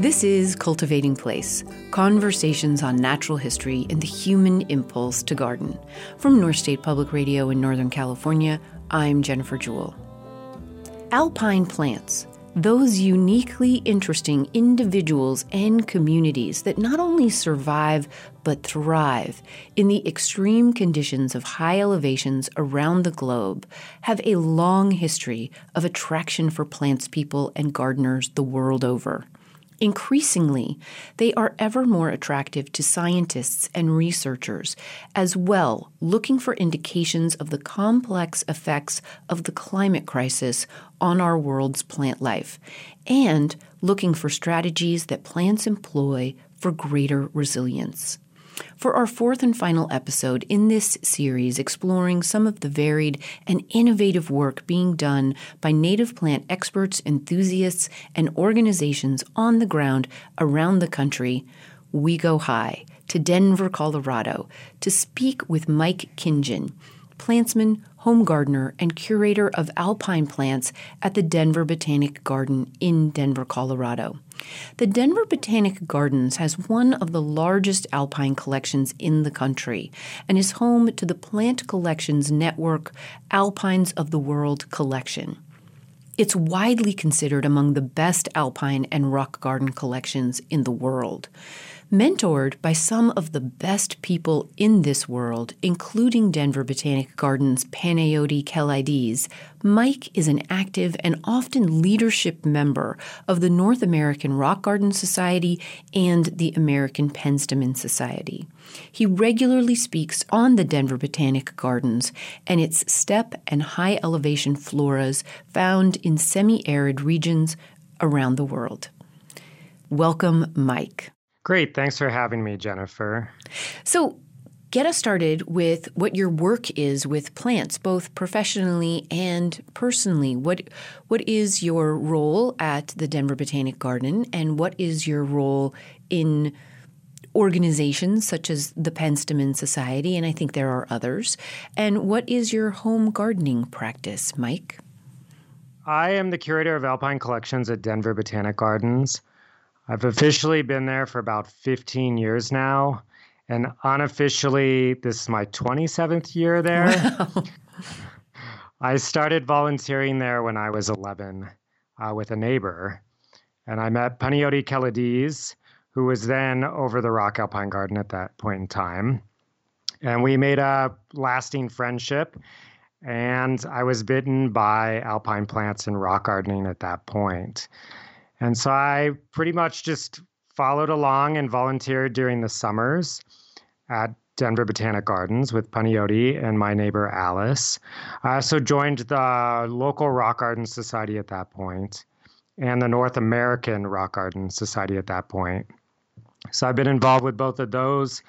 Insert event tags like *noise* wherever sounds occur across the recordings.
This is Cultivating Place Conversations on Natural History and the Human Impulse to Garden. From North State Public Radio in Northern California, I'm Jennifer Jewell. Alpine plants, those uniquely interesting individuals and communities that not only survive but thrive in the extreme conditions of high elevations around the globe, have a long history of attraction for plants people and gardeners the world over. Increasingly, they are ever more attractive to scientists and researchers as well, looking for indications of the complex effects of the climate crisis on our world's plant life, and looking for strategies that plants employ for greater resilience for our fourth and final episode in this series exploring some of the varied and innovative work being done by native plant experts, enthusiasts, and organizations on the ground around the country, we go high to Denver, Colorado, to speak with Mike Kintgen, plantsman, home gardener, and curator of alpine plants at the Denver Botanic Garden in Denver, Colorado. The Denver Botanic Gardens has one of the largest alpine collections in the country and is home to the Plant Collections Network Alpines of the World collection. It's widely considered among the best alpine and rock garden collections in the world mentored by some of the best people in this world, including Denver Botanic Gardens Panayoti Kelaidis, Mike is an active and often leadership member of the North American Rock Garden Society and the American Penstemon Society. He regularly speaks on the Denver Botanic Gardens and its steppe and high elevation floras found in semi arid regions around the world. Welcome, Mike. Great. Thanks for having me, Jennifer. So, get us started with what your work is with plants, both professionally and personally. What what is your role at the Denver Botanic Garden, and what is your role in organizations such as the Penstemon Society, and I think there are others. And what is your home gardening practice, Mike? I am the curator of alpine collections at Denver Botanic Gardens. I've officially been there for about 15 years now. And unofficially, this is my 27th year there. Wow. *laughs* I started volunteering there when I was 11 uh, with a neighbor. And I met Panayoti Kelaidis, who was then over the Rock Alpine Garden at that point in time. And we made a lasting friendship. And I was bitten by alpine plants and rock gardening at that point. And so I pretty much just followed along and volunteered during the summers at Denver Botanic Gardens with Panayoti and my neighbor Alice. I also joined the local Rock Garden Society at that point and the North American Rock Garden Society at that point. So I've been involved with both of those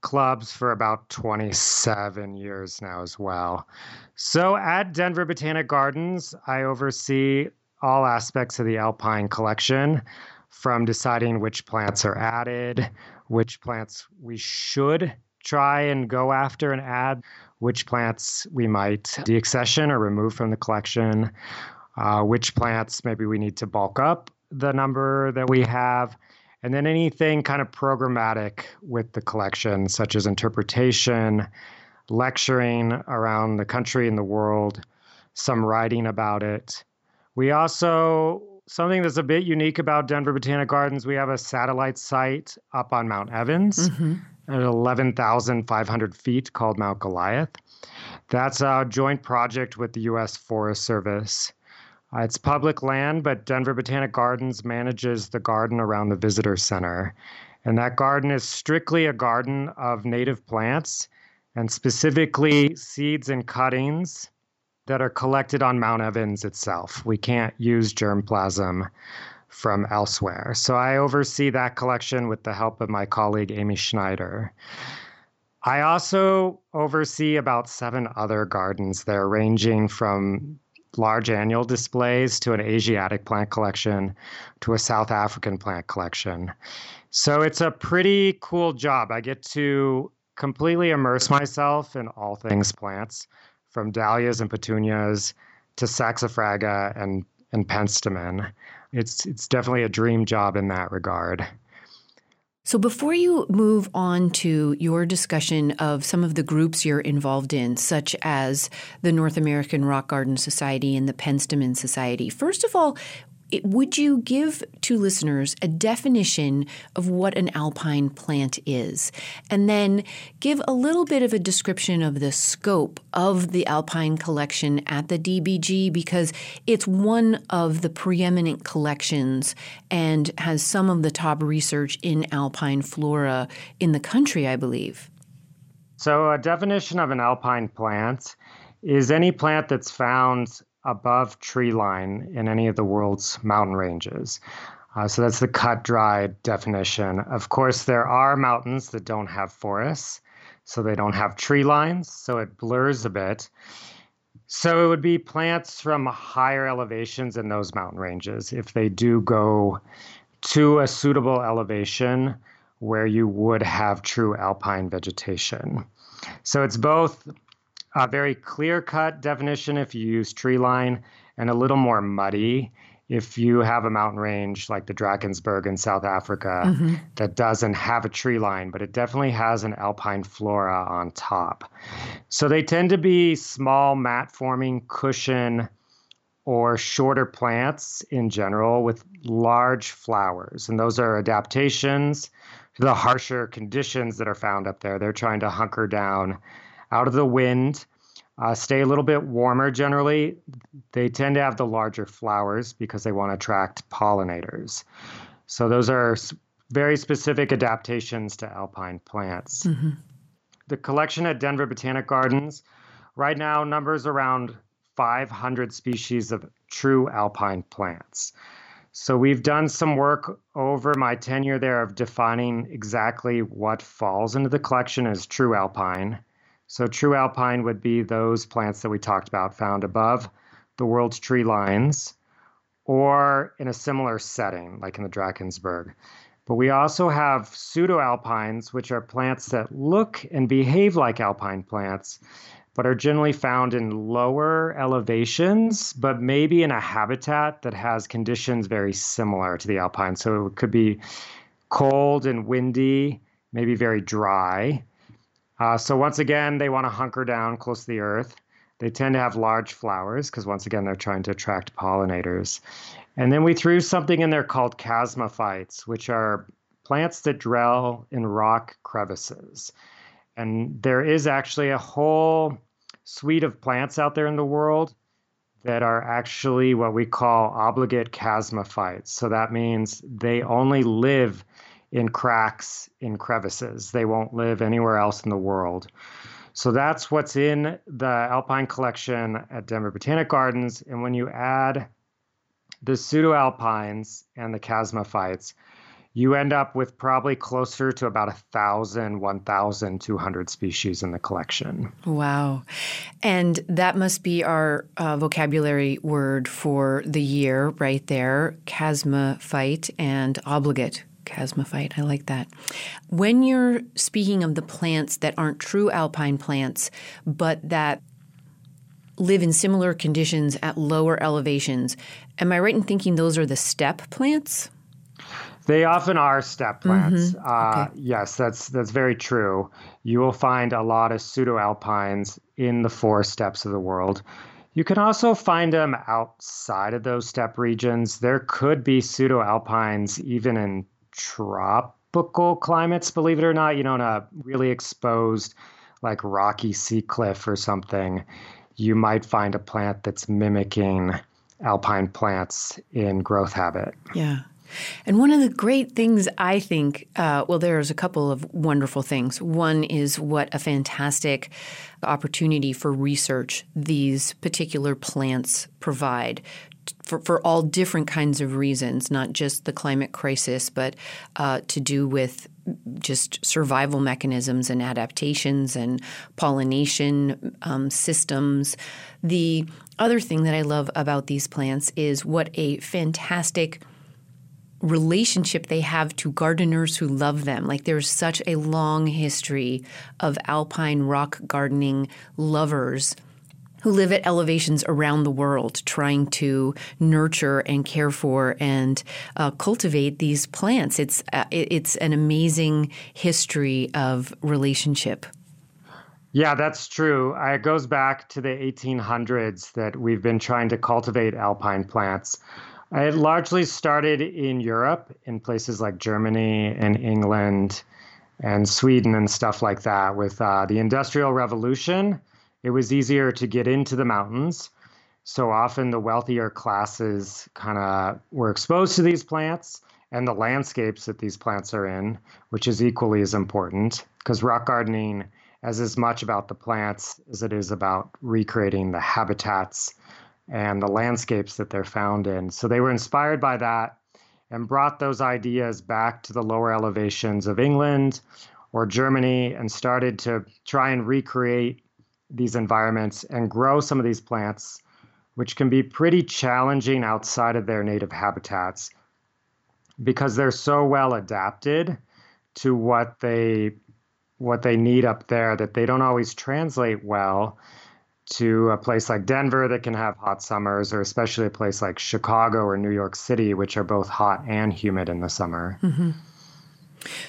clubs for about 27 years now as well. So at Denver Botanic Gardens, I oversee all aspects of the alpine collection from deciding which plants are added, which plants we should try and go after and add, which plants we might deaccession or remove from the collection, uh, which plants maybe we need to bulk up the number that we have, and then anything kind of programmatic with the collection, such as interpretation, lecturing around the country and the world, some writing about it. We also, something that's a bit unique about Denver Botanic Gardens, we have a satellite site up on Mount Evans mm-hmm. at 11,500 feet called Mount Goliath. That's a joint project with the U.S. Forest Service. Uh, it's public land, but Denver Botanic Gardens manages the garden around the visitor center. And that garden is strictly a garden of native plants and specifically seeds and cuttings that are collected on Mount Evans itself. We can't use germplasm from elsewhere. So I oversee that collection with the help of my colleague Amy Schneider. I also oversee about seven other gardens there, ranging from large annual displays to an Asiatic plant collection to a South African plant collection. So it's a pretty cool job. I get to completely immerse myself in all things plants from dahlias and petunias to saxifraga and and penstemon. It's it's definitely a dream job in that regard. So, before you move on to your discussion of some of the groups you're involved in, such as the North American Rock Garden Society and the Penstemon Society, first of all, it, would you give to listeners a definition of what an alpine plant is? And then give a little bit of a description of the scope of the alpine collection at the DBG because it's one of the preeminent collections and has some of the top research in alpine flora in the country, I believe. So, a definition of an alpine plant is any plant that's found above tree line in any of the world's mountain ranges. Uh, so that's the cut dry definition. Of course, there are mountains that don't have forests, so they don't have tree lines, so it blurs a bit. So it would be plants from higher elevations in those mountain ranges if they do go to a suitable elevation where you would have true alpine vegetation. So it's both a very clear cut definition if you use tree line and a little more muddy if you have a mountain range like the Drakensberg in South Africa mm-hmm. that doesn't have a tree line, but it definitely has an alpine flora on top. So they tend to be small mat forming cushion or shorter plants in general with large flowers. And those are adaptations to the harsher conditions that are found up there. They're trying to hunker down out of the wind, uh, stay a little bit warmer generally. They tend to have the larger flowers because they want to attract pollinators. So those are very specific adaptations to alpine plants. Mm-hmm. The collection at Denver Botanic Gardens right now numbers around 500 species of true alpine plants. So we've done some work over my tenure there of defining exactly what falls into the collection as true alpine so true alpine would be those plants that we talked about found above the world's tree lines or in a similar setting, like in the Drakensberg. But we also have pseudo alpines, which are plants that look and behave like alpine plants, but are generally found in lower elevations, but maybe in a habitat that has conditions very similar to the alpine. So it could be cold and windy, maybe very dry. Uh, so once again, they want to hunker down close to the earth. They tend to have large flowers because once again, they're trying to attract pollinators. And then we threw something in there called chasmophytes, which are plants that dwell in rock crevices. And there is actually a whole suite of plants out there in the world that are actually what we call obligate chasmophytes. So that means they only live in cracks in crevices. They won't live anywhere else in the world. So that's what's in the Alpine collection at Denver Botanic Gardens. And when you add the pseudoalpines and the chasmophytes, you end up with probably closer to about a thousand, one thousand two hundred species in the collection. Wow. And that must be our uh, vocabulary word for the year right there chasmophyte and obligate Chasmophyte. I like that. When you're speaking of the plants that aren't true alpine plants, but that live in similar conditions at lower elevations, am I right in thinking those are the steppe plants? They often are steppe plants. Mm-hmm. Uh, okay. Yes, that's that's very true. You will find a lot of pseudoalpines in the four steppes of the world. You can also find them outside of those steppe regions. There could be pseudoalpines even in tropical climates, believe it or not, you know, in a really exposed, like rocky sea cliff or something, you might find a plant that's mimicking alpine plants in growth habit. Yeah. And one of the great things I think, uh, well, there's a couple of wonderful things. One is what a fantastic opportunity for research these particular plants provide for, for all different kinds of reasons, not just the climate crisis, but uh, to do with just survival mechanisms and adaptations and pollination um, systems. The other thing that I love about these plants is what a fantastic relationship they have to gardeners who love them. Like there's such a long history of alpine rock gardening lovers who live at elevations around the world trying to nurture and care for and uh, cultivate these plants. It's, uh, it's an amazing history of relationship. Yeah, that's true. Uh, it goes back to the 1800s that we've been trying to cultivate alpine plants. It largely started in Europe, in places like Germany and England and Sweden and stuff like that. With uh, the Industrial Revolution, it was easier to get into the mountains. So often the wealthier classes kind of were exposed to these plants and the landscapes that these plants are in, which is equally as important because rock gardening is as much about the plants as it is about recreating the habitats and the landscapes that they're found in. So they were inspired by that and brought those ideas back to the lower elevations of England or Germany and started to try and recreate these environments and grow some of these plants, which can be pretty challenging outside of their native habitats because they're so well adapted to what they what they need up there that they don't always translate well to a place like Denver that can have hot summers, or especially a place like Chicago or New York City, which are both hot and humid in the summer. Mm-hmm.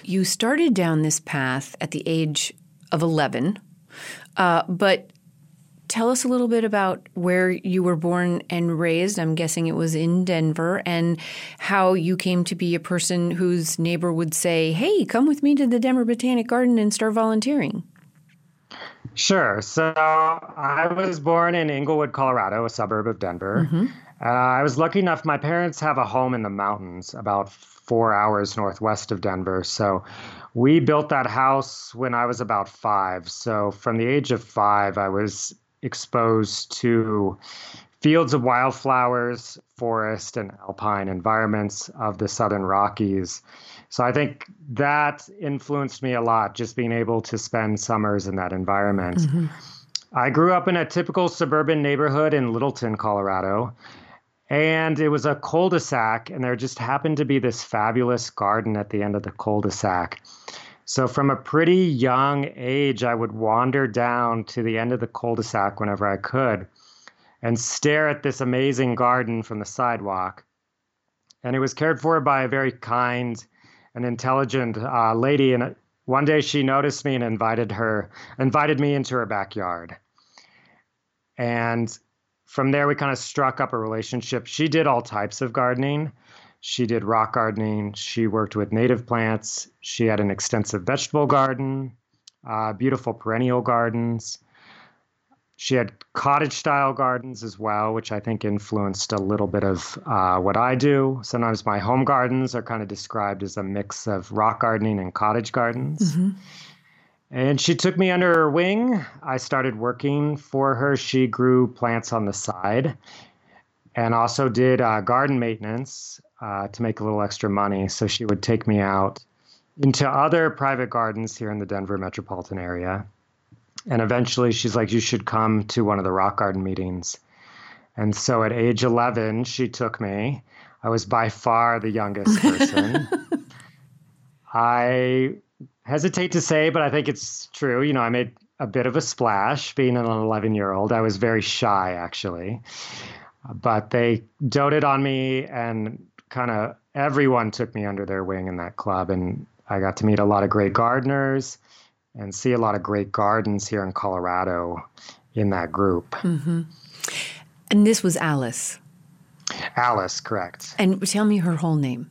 You started down this path at the age of 11, uh, but tell us a little bit about where you were born and raised. I'm guessing it was in Denver, and how you came to be a person whose neighbor would say, Hey, come with me to the Denver Botanic Garden and start volunteering. Sure. So I was born in Englewood, Colorado, a suburb of Denver. Mm-hmm. Uh, I was lucky enough, my parents have a home in the mountains about four hours northwest of Denver. So we built that house when I was about five. So from the age of five, I was exposed to fields of wildflowers, forest, and alpine environments of the Southern Rockies. So I think that influenced me a lot, just being able to spend summers in that environment. Mm-hmm. I grew up in a typical suburban neighborhood in Littleton, Colorado. And it was a cul de sac, and there just happened to be this fabulous garden at the end of the cul de sac. So from a pretty young age, I would wander down to the end of the cul-de-sac whenever I could and stare at this amazing garden from the sidewalk. And it was cared for by a very kind and intelligent uh, lady. And one day she noticed me and invited her, invited me into her backyard. And from there, we kind of struck up a relationship. She did all types of gardening. She did rock gardening. She worked with native plants. She had an extensive vegetable garden, uh, beautiful perennial gardens. She had cottage style gardens as well, which I think influenced a little bit of uh, what I do. Sometimes my home gardens are kind of described as a mix of rock gardening and cottage gardens. Mm-hmm. And she took me under her wing. I started working for her. She grew plants on the side and also did uh, garden maintenance uh, to make a little extra money. So she would take me out into other private gardens here in the Denver metropolitan area. And eventually she's like, You should come to one of the rock garden meetings. And so at age 11, she took me. I was by far the youngest person. *laughs* I hesitate to say, but I think it's true. You know, I made a bit of a splash being an 11 year old. I was very shy, actually. But they doted on me and kind of everyone took me under their wing in that club, and I got to meet a lot of great gardeners and see a lot of great gardens here in Colorado in that group. Mm-hmm. And this was Alice. Alice, correct. And tell me her whole name.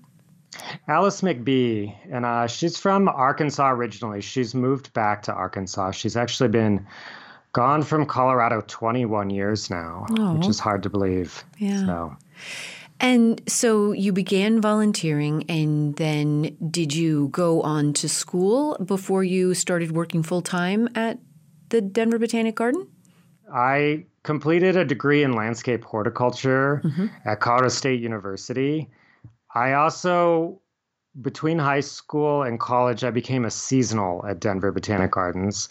Alice McBee, and uh, she's from Arkansas originally. She's moved back to Arkansas. She's actually been gone from Colorado 21 years now, oh. which is hard to believe. Yeah. So. And so you began volunteering, and then did you go on to school before you started working full time at the Denver Botanic Garden? I completed a degree in landscape horticulture mm-hmm. at Colorado State University. I also, between high school and college, I became a seasonal at Denver Botanic Gardens.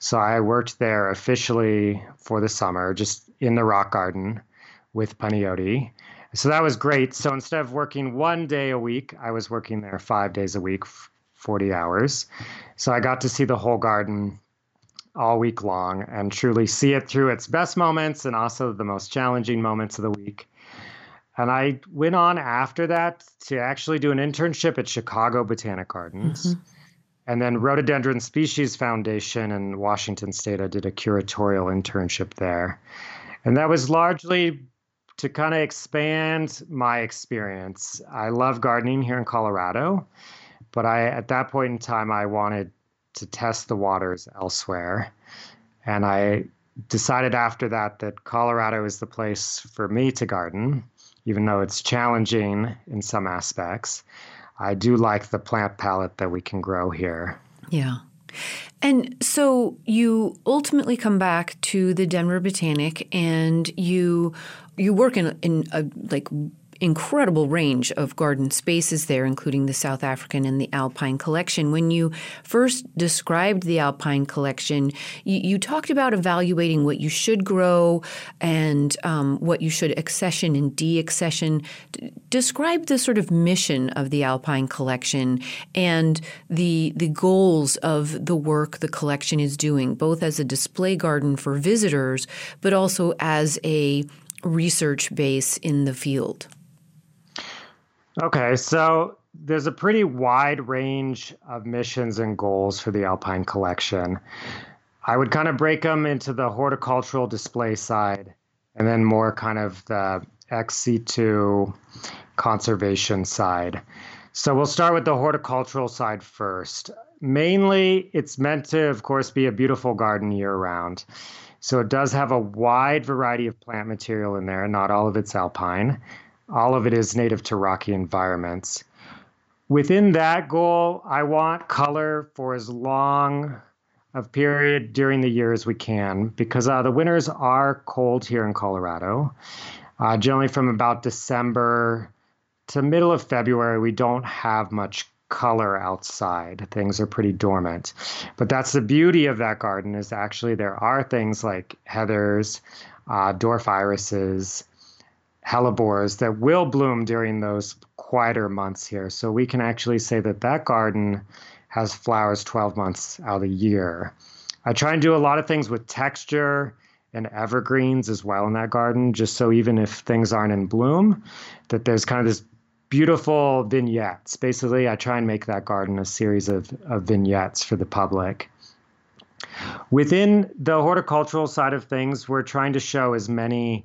So I worked there officially for the summer, just in the rock garden with Panayoti. So that was great. So instead of working one day a week, I was working there five days a week, 40 hours. So I got to see the whole garden. all week long and truly see it through its best moments and also the most challenging moments of the week. And I went on after that to actually do an internship at Chicago Botanic Gardens. Mm-hmm. And then Rhododendron Species Foundation in Washington State, I did a curatorial internship there. And that was largely to kind of expand my experience. I love gardening here in Colorado, but I at that point in time I wanted to test the waters elsewhere. And I decided after that that Colorado is the place for me to garden, even though it's challenging in some aspects. I do like the plant palette that we can grow here. Yeah. And so you ultimately come back to the Denver Botanic and you you work in in a like incredible range of garden spaces there, including the South African and the Alpine collection. When you first described the Alpine collection, you, you talked about evaluating what you should grow and um, what you should accession and de-accession. D- describe the sort of mission of the Alpine collection and the the goals of the work the collection is doing, both as a display garden for visitors, but also as a research base in the field. Okay, so there's a pretty wide range of missions and goals for the Alpine Collection. I would kind of break them into the horticultural display side and then more kind of the ex situ conservation side. So we'll start with the horticultural side first. Mainly, it's meant to, of course, be a beautiful garden year round. So it does have a wide variety of plant material in there, not all of it's alpine. All of it is native to rocky environments. Within that goal, I want color for as long of period during the year as we can because uh, the winters are cold here in Colorado. Uh, generally, from about December to middle of February, we don't have much color outside. Things are pretty dormant. But that's the beauty of that garden is actually there are things like heathers, uh, dwarf irises, hellebores that will bloom during those quieter months here. So we can actually say that that garden has flowers 12 months out of the year. I try and do a lot of things with texture and evergreens as well in that garden, just so even if things aren't in bloom, that there's kind of this beautiful vignettes. Basically, I try and make that garden a series of, of vignettes for the public. Within the horticultural side of things, we're trying to show as many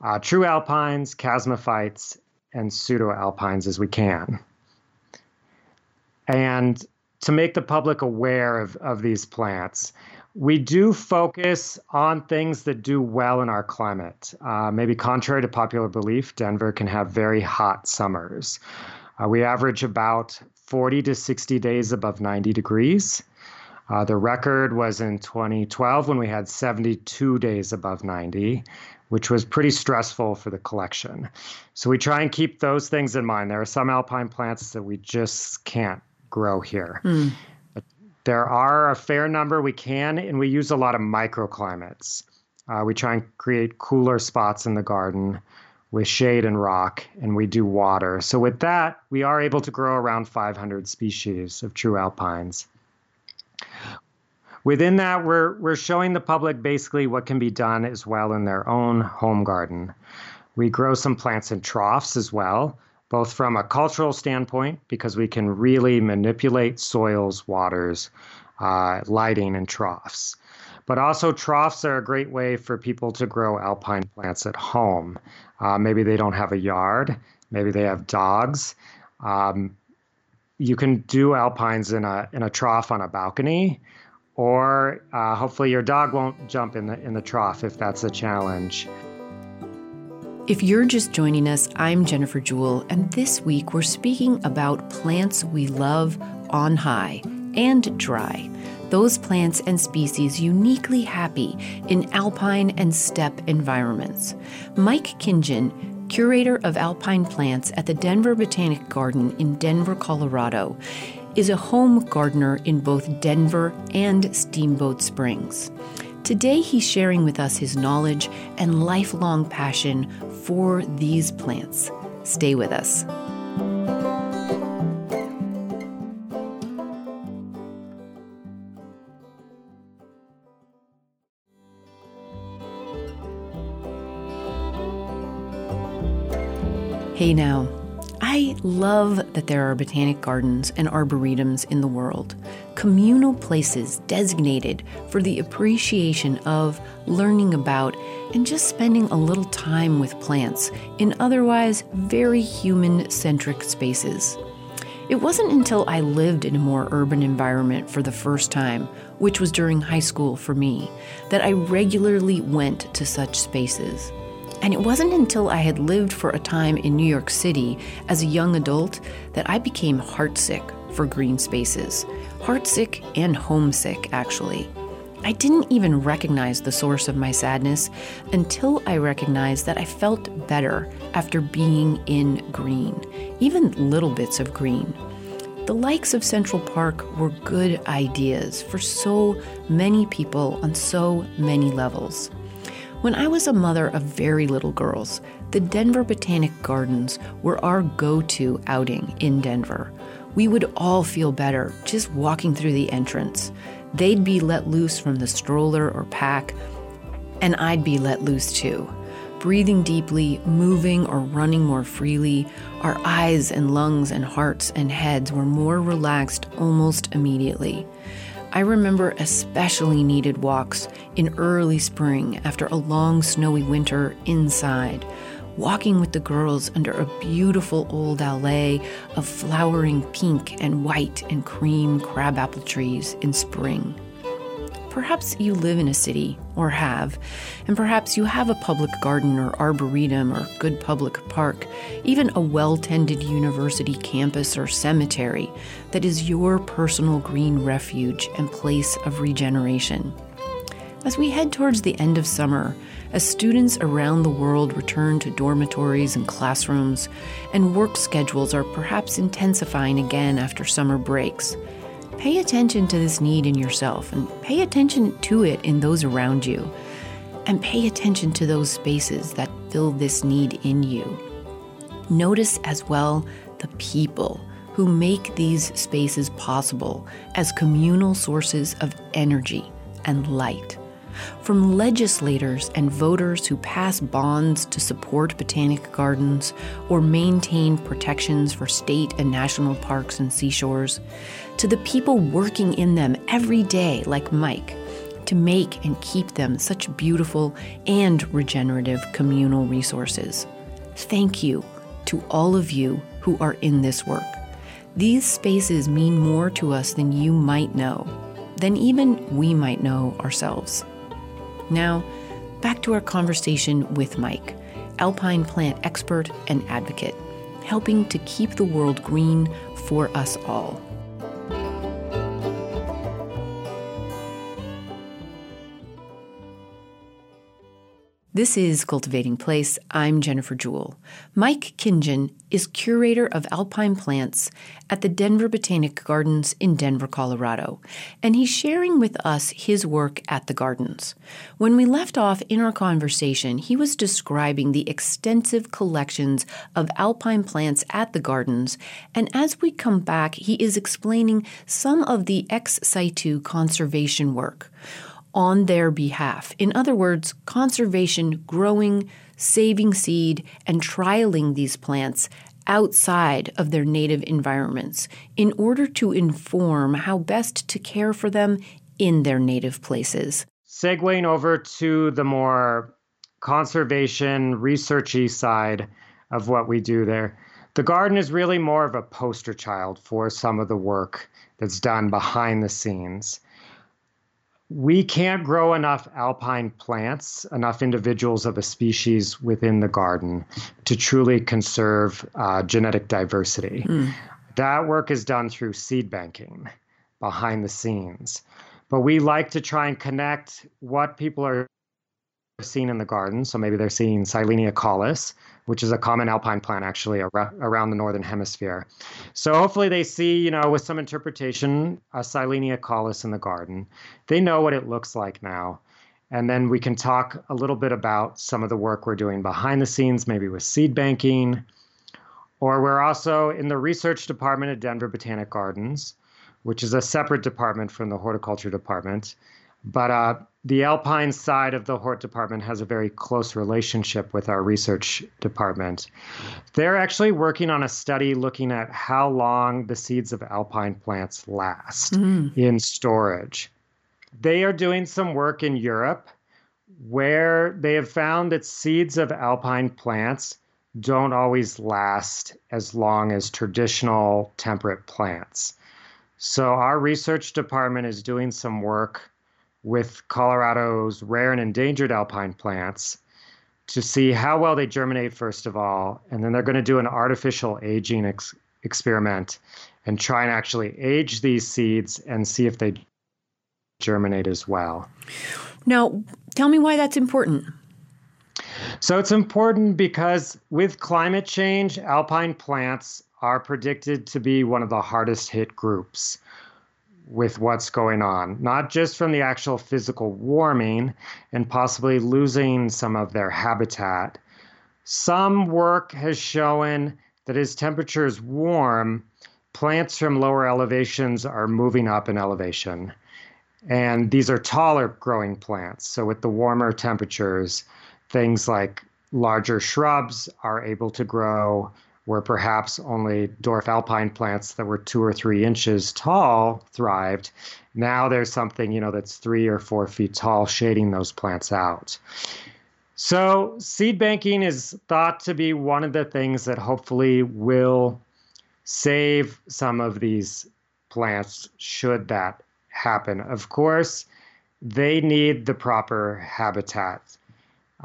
uh, true alpines, chasmophytes, and pseudo alpines as we can. And to make the public aware of, of these plants, we do focus on things that do well in our climate. Uh, maybe contrary to popular belief, Denver can have very hot summers. Uh, we average about 40 to 60 days above 90 degrees. Uh, the record was in 2012 when we had 72 days above 90 which was pretty stressful for the collection. So we try and keep those things in mind. There are some alpine plants that we just can't grow here. Mm. But there are a fair number we can, and we use a lot of microclimates. Uh, we try and create cooler spots in the garden with shade and rock, and we do water. So with that, we are able to grow around 500 species of true alpines. Within that, we're, we're showing the public basically what can be done as well in their own home garden. We grow some plants in troughs as well, both from a cultural standpoint, because we can really manipulate soils, waters, uh, lighting, and troughs. But also, troughs are a great way for people to grow alpine plants at home. Uh, maybe they don't have a yard, maybe they have dogs. Um, you can do alpines in a in a trough on a balcony, or uh, hopefully your dog won't jump in the in the trough if that's a challenge. If you're just joining us, I'm Jennifer Jewell, and this week we're speaking about plants we love on high and dry. Those plants and species uniquely happy in alpine and steppe environments. Mike Kintgen, curator of alpine plants at the Denver Botanic Garden in Denver, Colorado, is a home gardener in both Denver and Steamboat Springs. Today, he's sharing with us his knowledge and lifelong passion for these plants. Stay with us. Hey now love that there are botanic gardens and arboretums in the world, communal places designated for the appreciation of, learning about, and just spending a little time with plants in otherwise very human centric spaces. It wasn't until I lived in a more urban environment for the first time, which was during high school for me, that I regularly went to such spaces. And it wasn't until I had lived for a time in New York City as a young adult that I became heartsick for green spaces. Heartsick and homesick, actually. I didn't even recognize the source of my sadness until I recognized that I felt better after being in green, even little bits of green. The likes of Central Park were good ideas for so many people on so many levels. When I was a mother of very little girls, the Denver Botanic Gardens were our go to outing in Denver. We would all feel better just walking through the entrance. They'd be let loose from the stroller or pack, and I'd be let loose too. Breathing deeply, moving or running more freely, our eyes and lungs and hearts and heads were more relaxed almost immediately. I remember especially needed walks in early spring after a long snowy winter inside, walking with the girls under a beautiful old allée of flowering pink and white and cream crabapple trees in spring. Perhaps you live in a city, or have, and perhaps you have a public garden or arboretum or good public park, even a well tended university campus or cemetery that is your personal green refuge and place of regeneration. As we head towards the end of summer, as students around the world return to dormitories and classrooms, and work schedules are perhaps intensifying again after summer breaks, Pay attention to this need in yourself and pay attention to it in those around you. And pay attention to those spaces that fill this need in you. Notice as well the people who make these spaces possible as communal sources of energy and light. From legislators and voters who pass bonds to support botanic gardens or maintain protections for state and national parks and seashores, to the people working in them every day, like Mike, to make and keep them such beautiful and regenerative communal resources. Thank you to all of you who are in this work. These spaces mean more to us than you might know, than even we might know ourselves. Now, back to our conversation with Mike, alpine plant expert and advocate, helping to keep the world green for us all. This is Cultivating Place. I'm Jennifer Jewell. Mike Kintgen is curator of alpine plants at the Denver Botanic Gardens in Denver, Colorado, and he's sharing with us his work at the gardens. When we left off in our conversation, he was describing the extensive collections of alpine plants at the gardens, and as we come back, he is explaining some of the ex situ conservation work on their behalf. In other words, conservation, growing, saving seed, and trialing these plants outside of their native environments in order to inform how best to care for them in their native places. Segueing over to the more conservation, researchy side of what we do there. The garden is really more of a poster child for some of the work that's done behind the scenes we can't grow enough alpine plants, enough individuals of a species within the garden to truly conserve uh, genetic diversity. Mm. That work is done through seed banking behind the scenes. But we like to try and connect what people are seeing in the garden. So maybe they're seeing Silene acaulis, which is a common alpine plant actually around the northern hemisphere. So hopefully they see, you know, with some interpretation, a Silene acaulis in the garden. They know what it looks like now. And then we can talk a little bit about some of the work we're doing behind the scenes, maybe with seed banking. Or we're also in the research department at Denver Botanic Gardens, which is a separate department from the horticulture department. But uh, the Alpine side of the Hort department has a very close relationship with our research department. They're actually working on a study looking at how long the seeds of Alpine plants last mm. in storage. They are doing some work in Europe where they have found that seeds of Alpine plants don't always last as long as traditional temperate plants. So, our research department is doing some work with Colorado's rare and endangered alpine plants to see how well they germinate, first of all. And then they're going to do an artificial aging ex- experiment and try and actually age these seeds and see if they germinate as well. Now, tell me why that's important. So it's important because with climate change, alpine plants are predicted to be one of the hardest hit groups with what's going on, not just from the actual physical warming and possibly losing some of their habitat. Some work has shown that as temperatures warm, plants from lower elevations are moving up in elevation. And these are taller growing plants. So, with the warmer temperatures, things like larger shrubs are able to grow where perhaps only dwarf alpine plants that were two or three inches tall thrived. Now there's something, you know, that's three or four feet tall shading those plants out. So seed banking is thought to be one of the things that hopefully will save some of these plants should that happen. Of course, they need the proper habitat.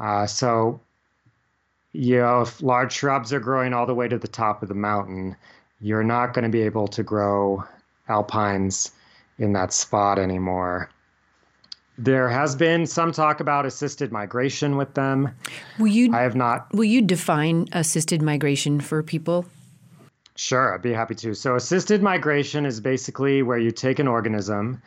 Uh, so you know, if large shrubs are growing all the way to the top of the mountain, you're not going to be able to grow alpines in that spot anymore. There has been some talk about assisted migration with them. Will you? I have not. Will you define assisted migration for people? Sure, I'd be happy to. So, assisted migration is basically where you take an organism,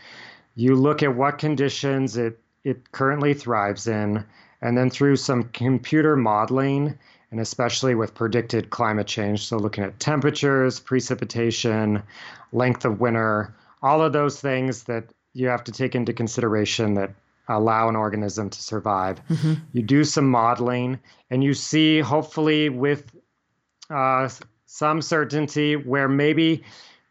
you look at what conditions it it currently thrives in, and then through some computer modeling, and especially with predicted climate change, so looking at temperatures, precipitation, length of winter, all of those things that you have to take into consideration that allow an organism to survive. Mm-hmm. You do some modeling, and you see, hopefully, with uh, some certainty, where maybe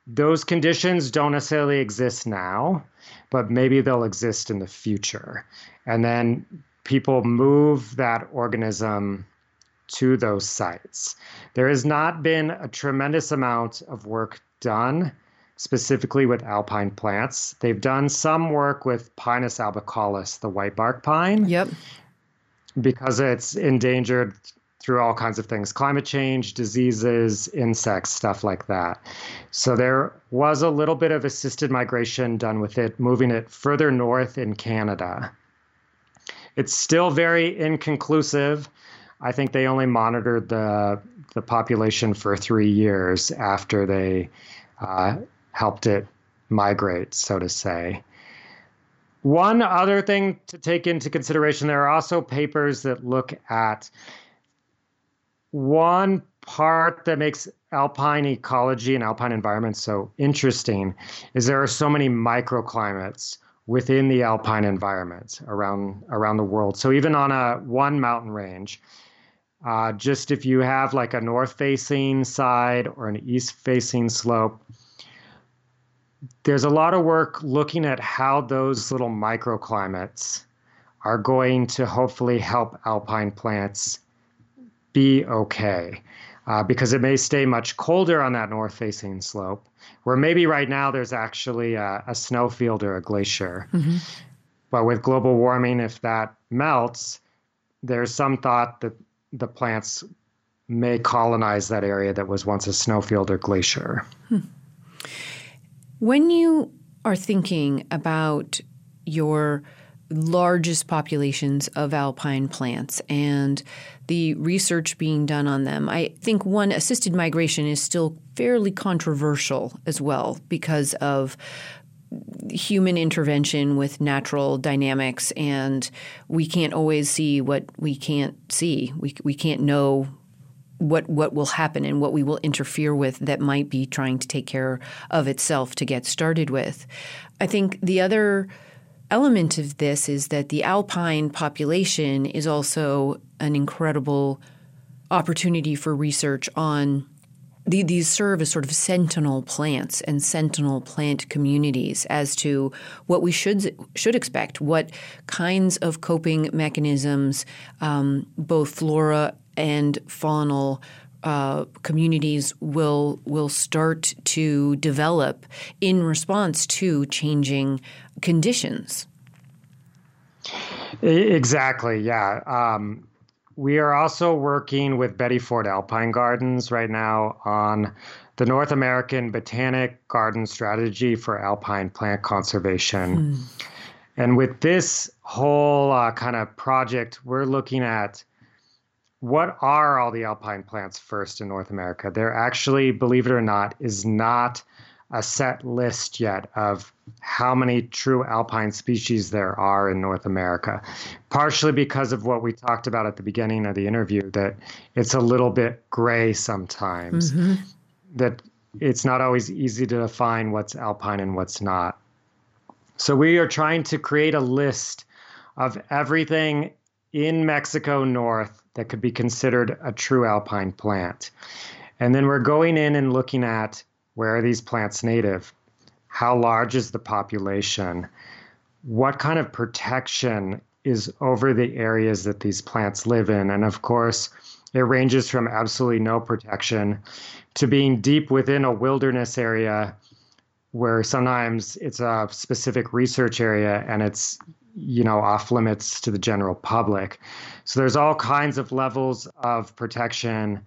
those conditions don't necessarily exist now, but maybe they'll exist in the future. And then people move that organism to those sites. There has not been a tremendous amount of work done specifically with alpine plants. They've done some work with Pinus albicaulis, the white bark pine. Yep. Because it's endangered through all kinds of things climate change, diseases, insects, stuff like that. So there was a little bit of assisted migration done with it, moving it further north in Canada. It's still very inconclusive. I think they only monitored the the population for three years after they uh, helped it migrate, so to say. One other thing to take into consideration there are also papers that look at one part that makes alpine ecology and alpine environments so interesting is there are so many microclimates within the alpine environment around around the world. So even on a one mountain range, uh, just if you have like a north facing side or an east facing slope, there's a lot of work looking at how those little microclimates are going to hopefully help alpine plants be okay. Uh, because it may stay much colder on that north facing slope where maybe right now there's actually a, a snowfield or a glacier. Mm-hmm. But with global warming, if that melts, there's some thought that the plants may colonize that area that was once a snowfield or glacier. Hmm. When you are thinking about your largest populations of alpine plants and the research being done on them. I think one assisted migration is still fairly controversial as well because of human intervention with natural dynamics and we can't always see what we can't see. We we can't know what what will happen and what we will interfere with that might be trying to take care of itself to get started with. I think the other element of this is that the alpine population is also an incredible opportunity for research on these serve as sort of sentinel plants and sentinel plant communities as to what we should should expect, what kinds of coping mechanisms, um, both flora and faunal uh, communities will will start to develop in response to changing conditions. Exactly. Yeah. Um, we are also working with Betty Ford Alpine Gardens right now on the North American Botanic Garden Strategy for Alpine Plant Conservation. Hmm. And with this whole uh, kind of project, we're looking at what are all the alpine plants first in North America? There actually, believe it or not, is not a set list yet of how many true alpine species there are in North America. Partially because of what we talked about at the beginning of the interview, that it's a little bit gray sometimes, mm-hmm. that it's not always easy to define what's alpine and what's not. So we are trying to create a list of everything in Mexico North that could be considered a true alpine plant. And then we're going in and looking at where are these plants native? How large is the population? What kind of protection is over the areas that these plants live in? And of course, it ranges from absolutely no protection to being deep within a wilderness area where sometimes it's a specific research area and it's you know off limits to the general public so there's all kinds of levels of protection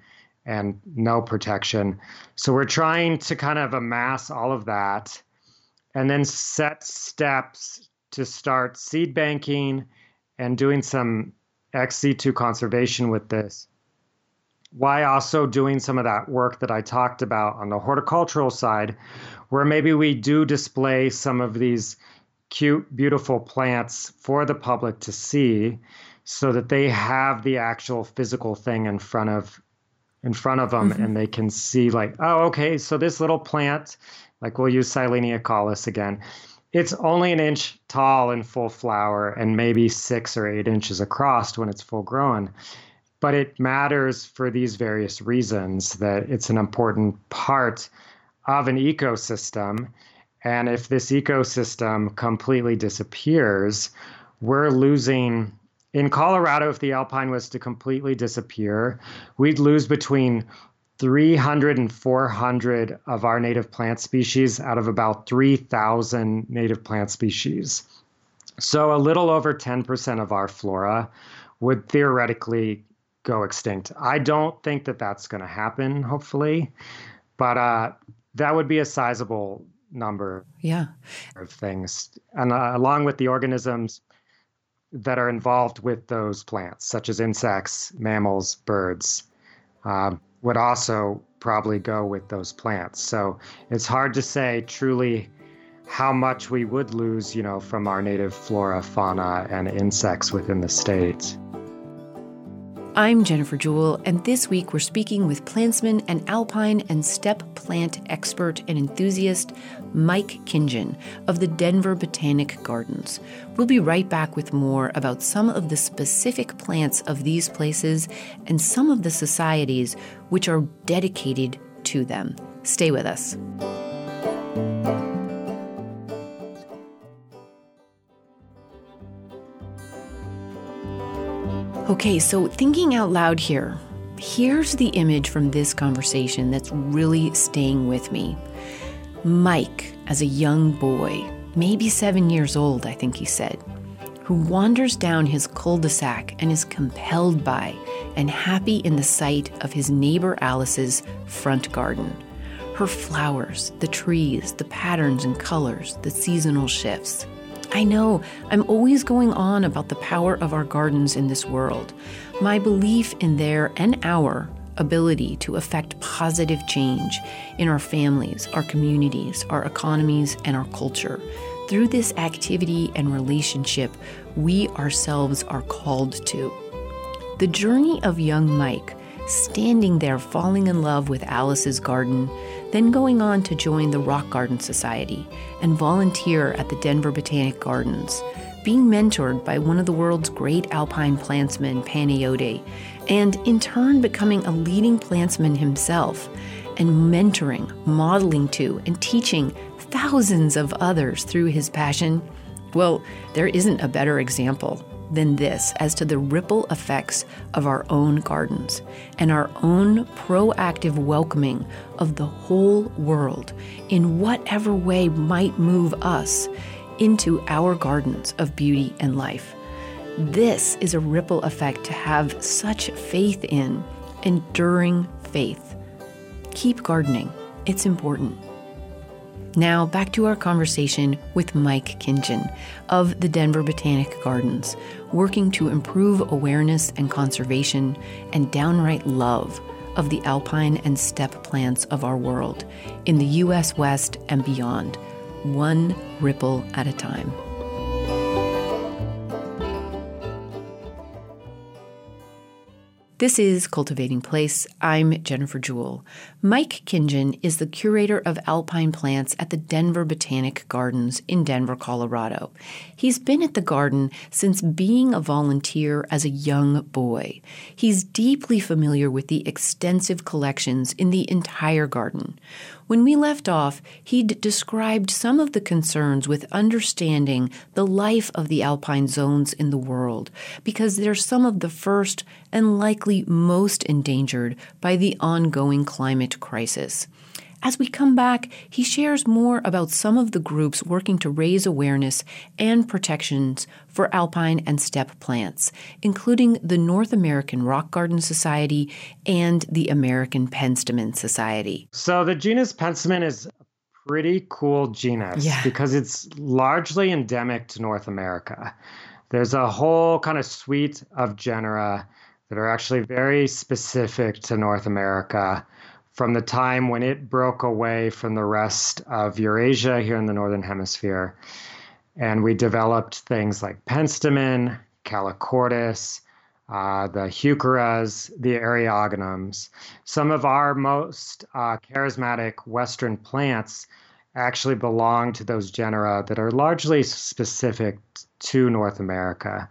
and no protection. So we're trying to kind of amass all of that and then set steps to start seed banking and doing some ex situ conservation with this. Why also doing some of that work that I talked about on the horticultural side, where maybe we do display some of these cute, beautiful plants for the public to see so that they have the actual physical thing in front of in front of them mm-hmm. and they can see like oh okay so this little plant like we'll use silene acaulis again it's only an inch tall in full flower and maybe six or eight inches across when it's full grown but it matters for these various reasons that it's an important part of an ecosystem and if this ecosystem completely disappears we're losing in Colorado, if the alpine was to completely disappear, we'd lose between 300 and 400 of our native plant species out of about 3,000 native plant species. So a little over 10% of our flora would theoretically go extinct. I don't think that that's going to happen, hopefully, but uh, that would be a sizable number yeah. of things. And uh, along with the organisms, that are involved with those plants, such as insects, mammals, birds, um, would also probably go with those plants. So it's hard to say truly how much we would lose, you know, from our native flora, fauna, and insects within the state. I'm Jennifer Jewell, and this week we're speaking with plantsman and alpine and steppe plant expert and enthusiast Mike Kintgen of the Denver Botanic Gardens. We'll be right back with more about some of the specific plants of these places and some of the societies which are dedicated to them. Stay with us. Okay, so thinking out loud here, here's the image from this conversation that's really staying with me. Mike, as a young boy, maybe seven years old, I think he said, who wanders down his cul de sac and is compelled by and happy in the sight of his neighbor Alice's front garden. Her flowers, the trees, the patterns and colors, the seasonal shifts. I know I'm always going on about the power of our gardens in this world, my belief in their and our ability to affect positive change in our families, our communities, our economies, and our culture. Through this activity and relationship, we ourselves are called to. The journey of young Mike standing there falling in love with Alice's garden, then going on to join the Rock Garden Society and volunteer at the Denver Botanic Gardens, being mentored by one of the world's great alpine plantsmen, Panayoti, and in turn becoming a leading plantsman himself and mentoring, modeling to, and teaching thousands of others through his passion. Well, there isn't a better example than this as to the ripple effects of our own gardens and our own proactive welcoming of the whole world in whatever way might move us into our gardens of beauty and life. This is a ripple effect to have such faith in, enduring faith. Keep gardening, it's important. Now, back to our conversation with Mike Kintgen of the Denver Botanic Gardens, working to improve awareness and conservation and downright love of the alpine and steppe plants of our world in the U.S. West and beyond, one ripple at a time. This is Cultivating Place. I'm Jennifer Jewell. Mike Kintgen is the curator of alpine plants at the Denver Botanic Gardens in Denver, Colorado. He's been at the garden since being a volunteer as a young boy. He's deeply familiar with the extensive collections in the entire garden. When we left off, he'd described some of the concerns with understanding the life of the alpine zones in the world, because they're some of the first and likely most endangered by the ongoing climate crisis. As we come back, he shares more about some of the groups working to raise awareness and protections for alpine and steppe plants, including the North American Rock Garden Society and the American Penstemon Society. So, the genus Penstemon is a pretty cool genus Yeah. because it's largely endemic to North America. There's a whole kind of suite of genera that are actually very specific to North America from the time when it broke away from the rest of Eurasia here in the Northern Hemisphere. And we developed things like Penstemon, Calochortus, uh, the Heucheras, the Eriogonums. Some of our most uh, charismatic Western plants actually belong to those genera that are largely specific to North America.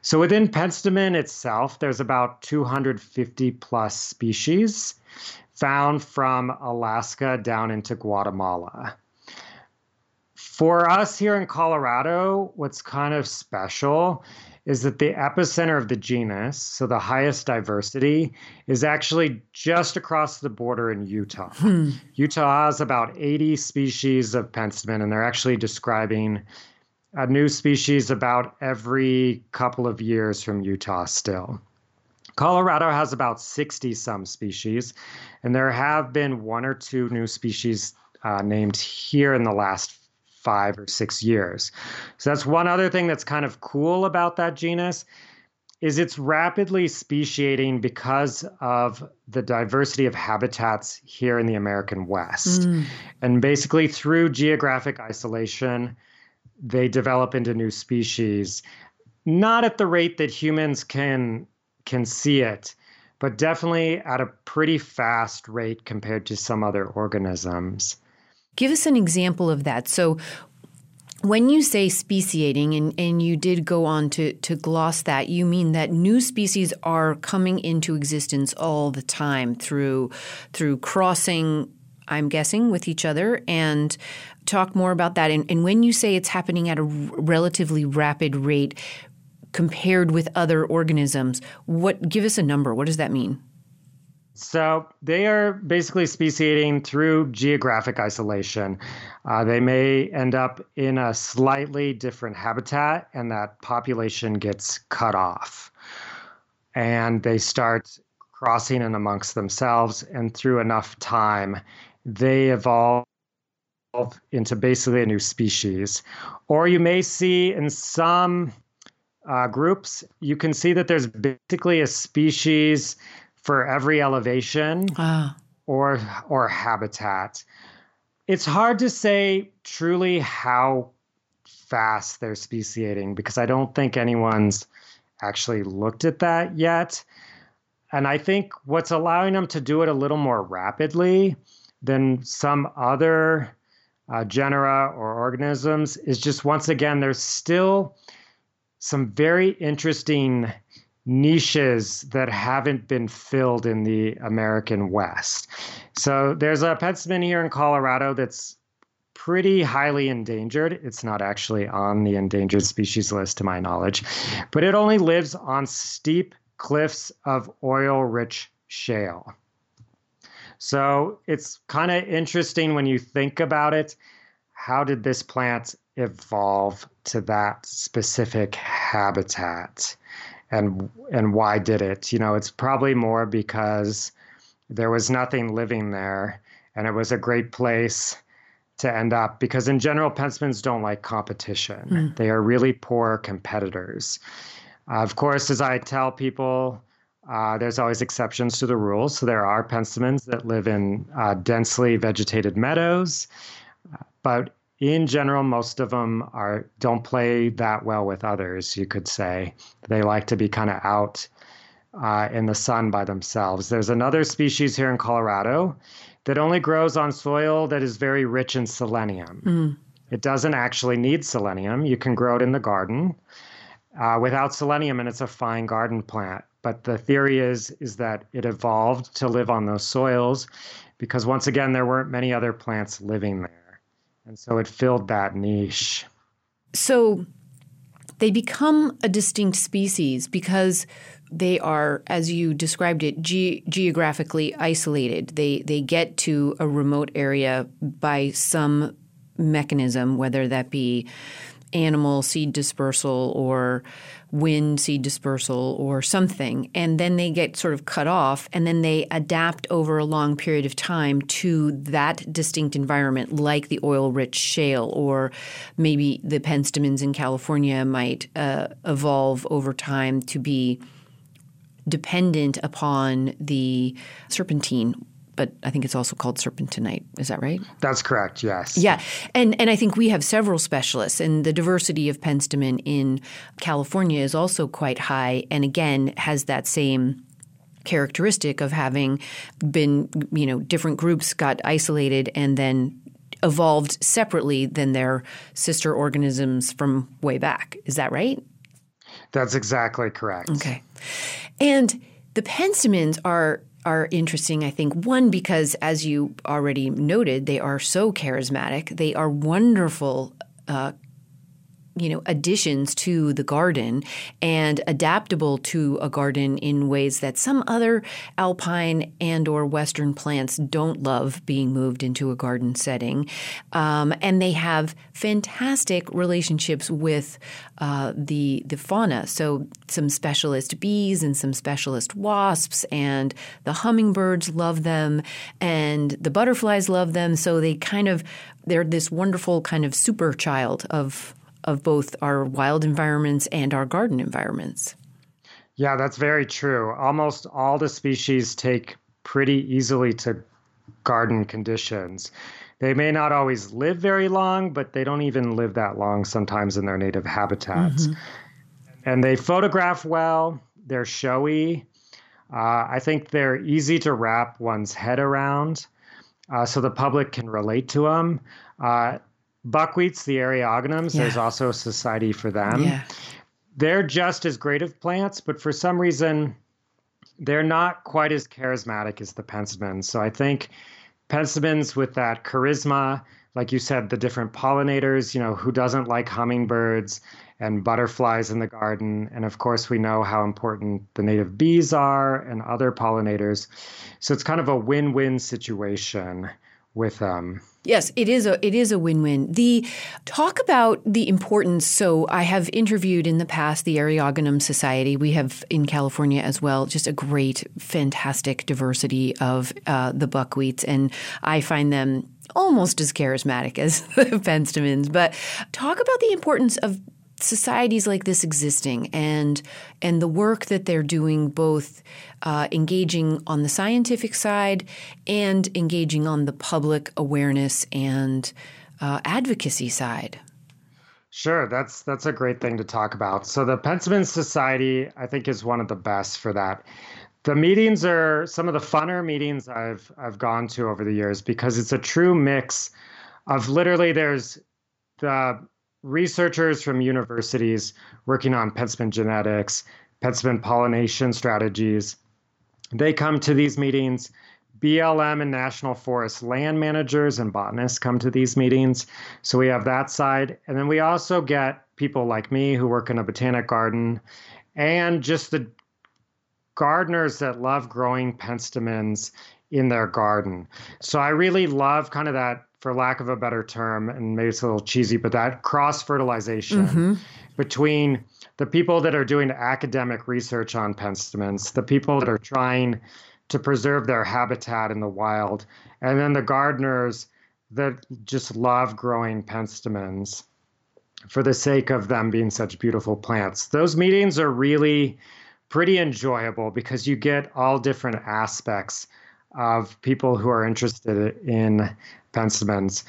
So within Penstemon itself, there's about 250 plus species found from Alaska down into Guatemala. For us here in Colorado, what's kind of special is that the epicenter of the genus, so the highest diversity, is actually just across the border in Utah. Hmm. Utah has about 80 species of penstemon, and they're actually describing a new species about every couple of years from Utah still. Colorado has about 60 some species, and there have been one or two new species uh, named here in the last five or six years. So that's one other thing that's kind of cool about that genus is it's rapidly speciating because of the diversity of habitats here in the American West. Mm. And basically through geographic isolation, they develop into new species, not at the rate that humans can can see it, but definitely at a pretty fast rate compared to some other organisms. Give us an example of that. So, when you say speciating, and, and you did go on to, to gloss that, you mean that new species are coming into existence all the time through through crossing, I'm guessing, with each other, and talk more about that. And, and when you say it's happening at a relatively rapid rate compared with other organisms, what give us a number? What does that mean? So they are basically speciating through geographic isolation. Uh, they may end up in a slightly different habitat, and that population gets cut off. And they start crossing in amongst themselves, and through enough time, they evolve into basically a new species. Or you may see in some uh, groups, you can see that there's basically a species for every elevation Ah, or or habitat. It's hard to say truly how fast they're speciating because I don't think anyone's actually looked at that yet. and I think what's allowing them to do it a little more rapidly than some other uh, genera or organisms is just once again, there's still some very interesting niches that haven't been filled in the American West. So there's a penstemon here in Colorado that's pretty highly endangered. It's not actually on the endangered species list, to my knowledge, but it only lives on steep cliffs of oil rich shale. So it's kind of interesting when you think about it. How did this plant evolve to that specific habitat? And, and why did it? You know, it's probably more because there was nothing living there and it was a great place to end up because in general penstemons don't like competition mm. they are really poor competitors uh, of course as i tell people uh, there's always exceptions to the rules. So there are penstemons that live in uh, densely vegetated meadows, but in general, most of them are don't play that well with others. You could say they like to be kind of out uh, in the sun by themselves. There's another species here in Colorado that only grows on soil that is very rich in selenium. Mm. It doesn't actually need selenium. You can grow it in the garden uh, without selenium, and it's a fine garden plant. But the theory is is that it evolved to live on those soils because once again there weren't many other plants living there, and so it filled that niche. So they become a distinct species because they are, as you described it, ge- geographically isolated. They they get to a remote area by some mechanism, whether that be animal seed dispersal or wind seed dispersal or something, and then they get sort of cut off, and then they adapt over a long period of time to that distinct environment, like the oil rich shale, or maybe the penstemons in California might uh, evolve over time to be dependent upon the serpentine but I think it's also called serpentinite. Is that right? That's correct. Yes. Yeah, and and I think we have several specialists, and the diversity of penstemon in California is also quite high, and again has that same characteristic of having been, you know, different groups got isolated and then evolved separately than their sister organisms from way back. Is that right? That's exactly correct. Okay. And the penstemons are are interesting, I think. One, because as you already noted, they are so charismatic. They are wonderful uh, you know additions to the garden and adaptable to a garden in ways that some other alpine and or western plants don't love being moved into a garden setting. Um, and they have fantastic relationships with uh, the the fauna. So some specialist bees and some specialist wasps and the hummingbirds love them and the butterflies love them. So they kind of they're this wonderful kind of super child of of both our wild environments and our garden environments. Yeah, that's very true. Almost all the species take pretty easily to garden conditions. They may not always live very long, but they don't even live that long sometimes in their native habitats. Mm-hmm. And they photograph well, they're showy. Uh, I think they're easy to wrap one's head around uh, so the public can relate to them. Uh, buckwheats, the Eriogonums, yeah. there's also a society for them. Yeah. They're just as great of plants, but for some reason, they're not quite as charismatic as the penstemons. So I think penstemons with that charisma, like you said, the different pollinators, you know, who doesn't like hummingbirds and butterflies in the garden. And of course, we know how important the native bees are and other pollinators. So it's kind of a win win situation with. Um, yes, it is a it is a win-win. The talk about the importance. So I have interviewed in the past the Eriogonum Society. We have in California as well, just a great, fantastic diversity of uh, the buckwheats, and I find them almost as charismatic *laughs* as the penstemons. But talk about the importance of societies like this existing and and the work that they're doing both uh, engaging on the scientific side and engaging on the public awareness and uh, advocacy side Sure, that's that's a great thing to talk about. So the Penstemon Society, I think, is one of the best for that. the meetings are some of the funner meetings I've I've gone to over the years because it's a true mix of literally there's the researchers from universities working on penstemon genetics, penstemon pollination strategies. They come to these meetings. BLM and National Forest land managers and botanists come to these meetings. So we have that side. And then we also get people like me who work in a botanic garden and just the gardeners that love growing penstemons in their garden. So I really love kind of that, for lack of a better term, and maybe it's a little cheesy, but that cross fertilization mm-hmm. between the people that are doing academic research on penstemons, the people that are trying to preserve their habitat in the wild, and then the gardeners that just love growing penstemons for the sake of them being such beautiful plants. Those meetings are really pretty enjoyable because you get all different aspects of people who are interested in penstemons.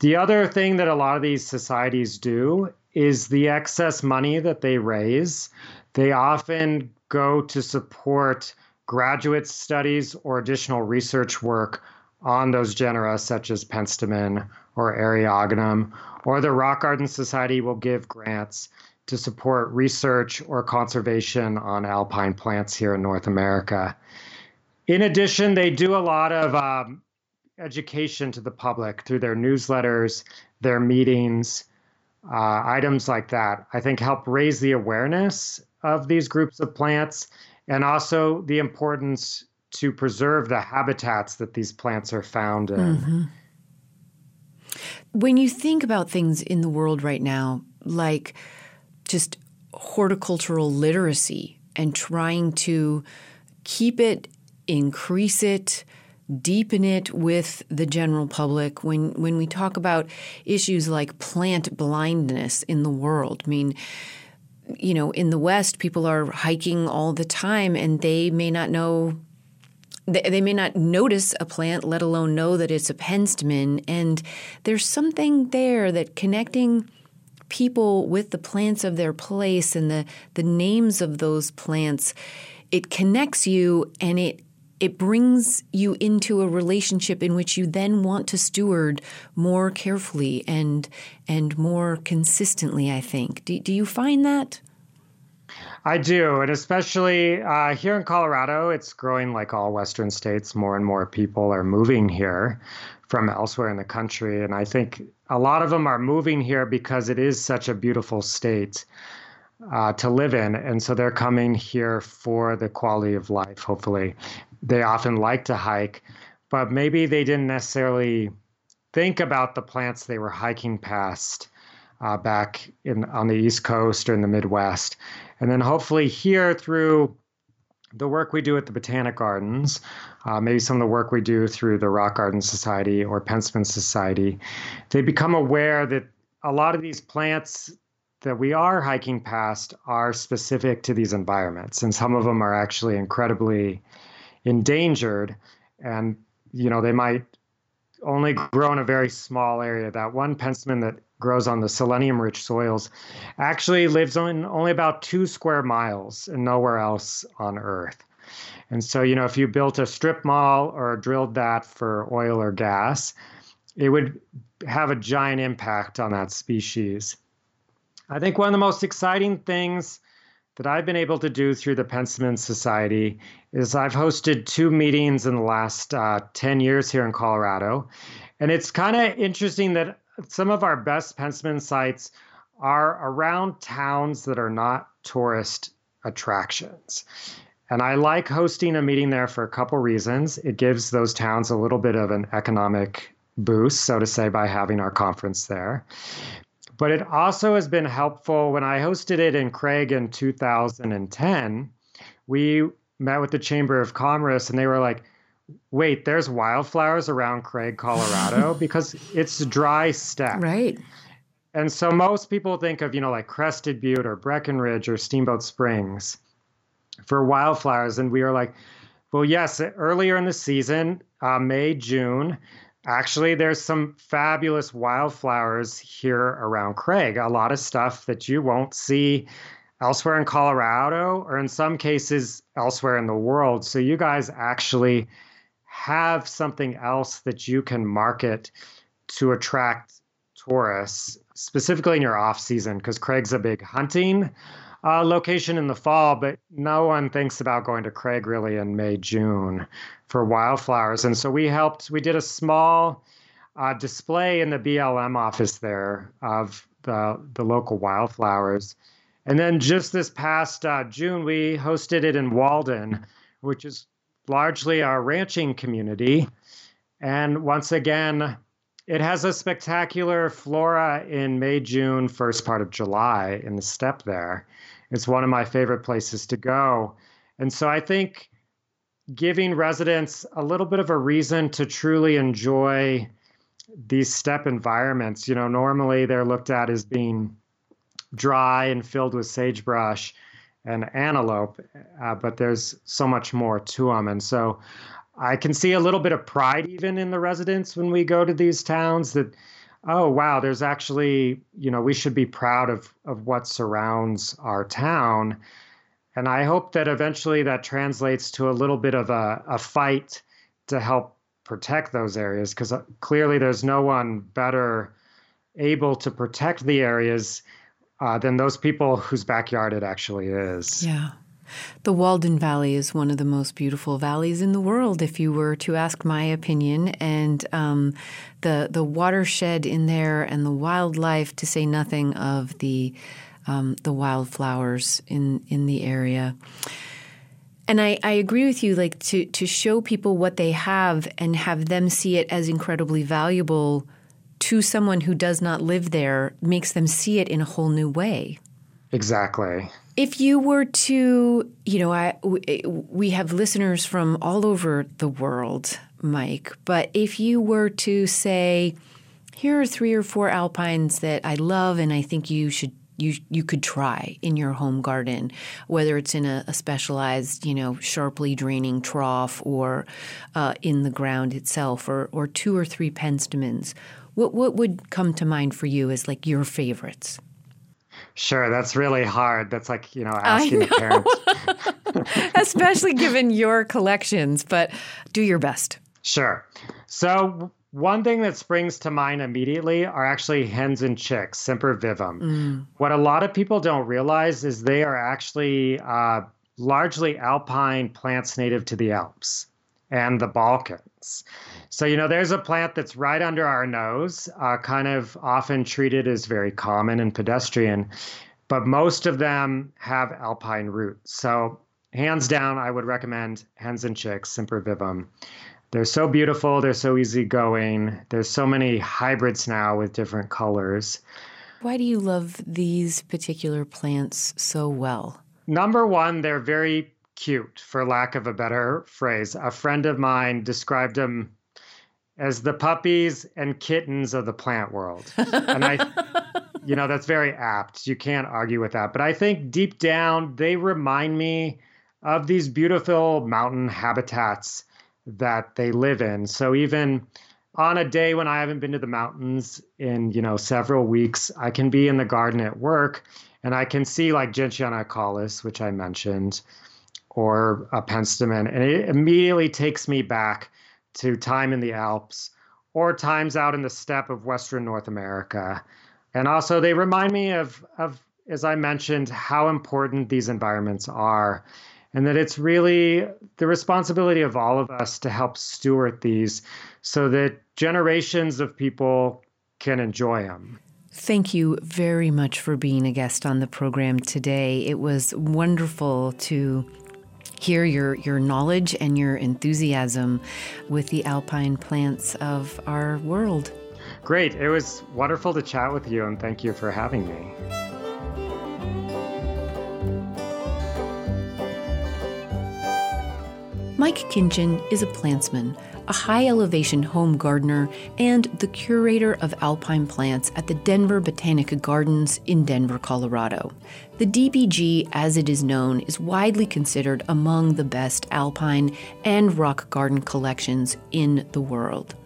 The other thing that a lot of these societies do is the excess money that they raise, they often go to support graduate studies or additional research work on those genera, such as penstemon or eriogonum, or the Rock Garden Society will give grants to support research or conservation on alpine plants here in North America. In addition, they do a lot of um, education to the public through their newsletters, their meetings, uh, items like that. I think help raise the awareness of these groups of plants and also the importance to preserve the habitats that these plants are found in. Mm-hmm. When you think about things in the world right now, like just horticultural literacy and trying to keep it, increase it, deepen it with the general public. When when we talk about issues like plant blindness in the world, I mean, you know, in the West, people are hiking all the time, and they may not know. They, may not notice a plant, let alone know that it's a penstemon. And there's something there that connecting people with the plants of their place and the, the names of those plants, it connects you and it it brings you into a relationship in which you then want to steward more carefully and and more consistently i think do, do you find that i do and especially uh, here in colorado it's growing like all western states more and more people are moving here from elsewhere in the country. And I think a lot of them are moving here because it is such a beautiful state uh, to live in. And so they're coming here for the quality of life, hopefully. They often like to hike, but maybe they didn't necessarily think about the plants they were hiking past. Uh, back in on the East Coast or in the Midwest, and then hopefully here through the work we do at the Botanic Gardens, uh, maybe some of the work we do through the Rock Garden Society or Penstemon Society, they become aware that a lot of these plants that we are hiking past are specific to these environments, and some of them are actually incredibly endangered, and you know they might only grow in a very small area. That one penstemon that grows on the selenium rich soils actually lives on only about two square miles and nowhere else on Earth. And so, you know, if you built a strip mall or drilled that for oil or gas, it would have a giant impact on that species. I think one of the most exciting things that I've been able to do through the Penstemon Society is I've hosted two meetings in the last uh, 10 years here in Colorado. And it's kind of interesting that some of our best penstemon sites are around towns that are not tourist attractions. And I like hosting a meeting there for a couple reasons. It gives those towns a little bit of an economic boost, so to say, by having our conference there. But it also has been helpful when I hosted it in Craig in 2010. We met with the Chamber of Commerce and they were like, wait, there's wildflowers around Craig, Colorado, *laughs* because it's dry steppe. Right. And so most people think of, you know, like Crested Butte or Breckenridge or Steamboat Springs for wildflowers. And we are like, well, yes, earlier in the season, uh, May, June, actually, there's some fabulous wildflowers here around Craig. A lot of stuff that you won't see elsewhere in Colorado or in some cases elsewhere in the world. So you guys actually have something else that you can market to attract tourists, specifically in your off season, because Craig's a big hunting uh, location in the fall, but no one thinks about going to Craig really in May, June for wildflowers. And so we helped, we did a small uh, display in the BLM office there of the, the local wildflowers. And then just this past uh, June, we hosted it in Walden, which is largely our ranching community. And once again, it has a spectacular flora in May, June, first part of July in the steppe there. It's one of my favorite places to go. And so I think giving residents a little bit of a reason to truly enjoy these steppe environments, you know, normally they're looked at as being dry and filled with sagebrush and antelope, uh, but there's so much more to them. And so I can see a little bit of pride even in the residents when we go to these towns that oh wow there's actually you know we should be proud of of what surrounds our town. And i hope that eventually that translates to a little bit of a, a fight to help protect those areas because uh, clearly there's no one better able to protect the areas uh, than those people whose backyard it actually is. Yeah the Walden Valley is one of the most beautiful valleys in the world, if you were to ask my opinion. And um, the the watershed in there and the wildlife, to say nothing of the um, the wildflowers in in the area. And I, I agree with you, like to to show people what they have and have them see it as incredibly valuable to someone who does not live there makes them see it in a whole new way. Exactly. If you were to, you know, I, we have listeners from all over the world, Mike, but if you were to say, here are three or four alpines that I love and I think you should you you could try in your home garden, whether it's in a, a specialized, you know, sharply draining trough or uh, in the ground itself, or or two or three penstemons. What what would come to mind for you as like your favorites? Sure, that's really hard. That's like, you know, asking a parent. *laughs* *laughs* Especially given your collections, but do your best. Sure. So, one thing that springs to mind immediately are actually hens and chicks, Sempervivum. Mm. What a lot of people don't realize is they are actually uh, largely alpine plants native to the Alps and the Balkans. So, you know, there's a plant that's right under our nose, uh, kind of often treated as very common and pedestrian, but most of them have alpine roots. So, hands down, I would recommend Hens and Chicks, Sempervivum. They're so beautiful, they're so easygoing. There's so many hybrids now with different colors. Why do you love these particular plants so well? Number one, they're very cute, for lack of a better phrase. A friend of mine described them as the puppies and kittens of the plant world. And I, *laughs* you know, that's very apt. You can't argue with that. But I think deep down, they remind me of these beautiful mountain habitats that they live in. So even on a day when I haven't been to the mountains in, you know, several weeks, I can be in the garden at work and I can see like Gentiana acaulis, which I mentioned, or a penstemon, and it immediately takes me back to time in the Alps or times out in the steppe of Western North America. And also, they remind me of, of, as I mentioned, how important these environments are, and that it's really the responsibility of all of us to help steward these so that generations of people can enjoy them. Thank you very much for being a guest on the program today. It was wonderful to hear your, your knowledge and your enthusiasm with the alpine plants of our world. Great. It was wonderful to chat with you, and thank you for having me. Mike Kintgen is a plantsman a high elevation home gardener, and the curator of alpine plants at the Denver Botanica Gardens in Denver, Colorado. The DBG, as it is known, is widely considered among the best alpine and rock garden collections in the world.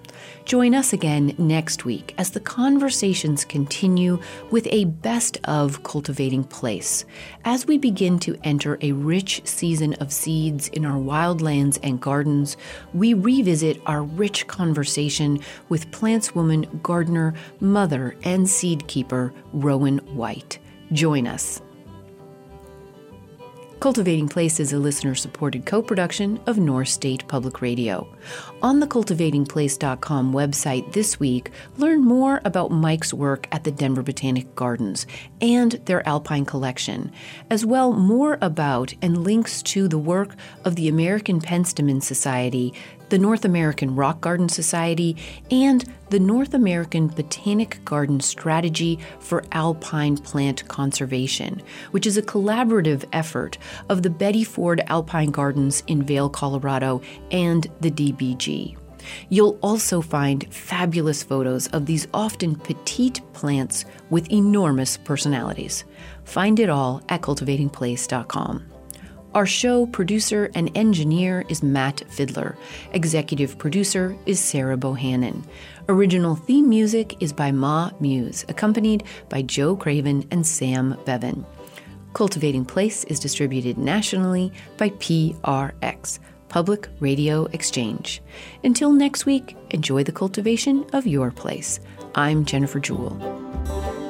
Join us again next week as the conversations continue with a best of cultivating place as we begin to enter a rich season of seeds in our wildlands and gardens. We revisit our rich conversation with plantswoman, gardener, mother, and seed keeper Rowan White. Join us. Cultivating Place is a listener supported co production of North State Public Radio. On the cultivatingplace.com website this week, learn more about Mike's work at the Denver Botanic Gardens and their alpine collection, as well more about and links to the work of the American Penstemon Society the North American Rock Garden Society, and the North American Botanic Garden Strategy for Alpine Plant Conservation, which is a collaborative effort of the Betty Ford Alpine Gardens in Vail, Colorado, and the DBG. You'll also find fabulous photos of these often petite plants with enormous personalities. Find it all at cultivatingplace.com. Our show producer and engineer is Matt Fiddler. Executive producer is Sarah Bohannon. Original theme music is by MaMuse, accompanied by Joe Craven and Sam Bevan. Cultivating Place is distributed nationally by PRX, Public Radio Exchange. Until next week, enjoy the cultivation of your place. I'm Jennifer Jewell.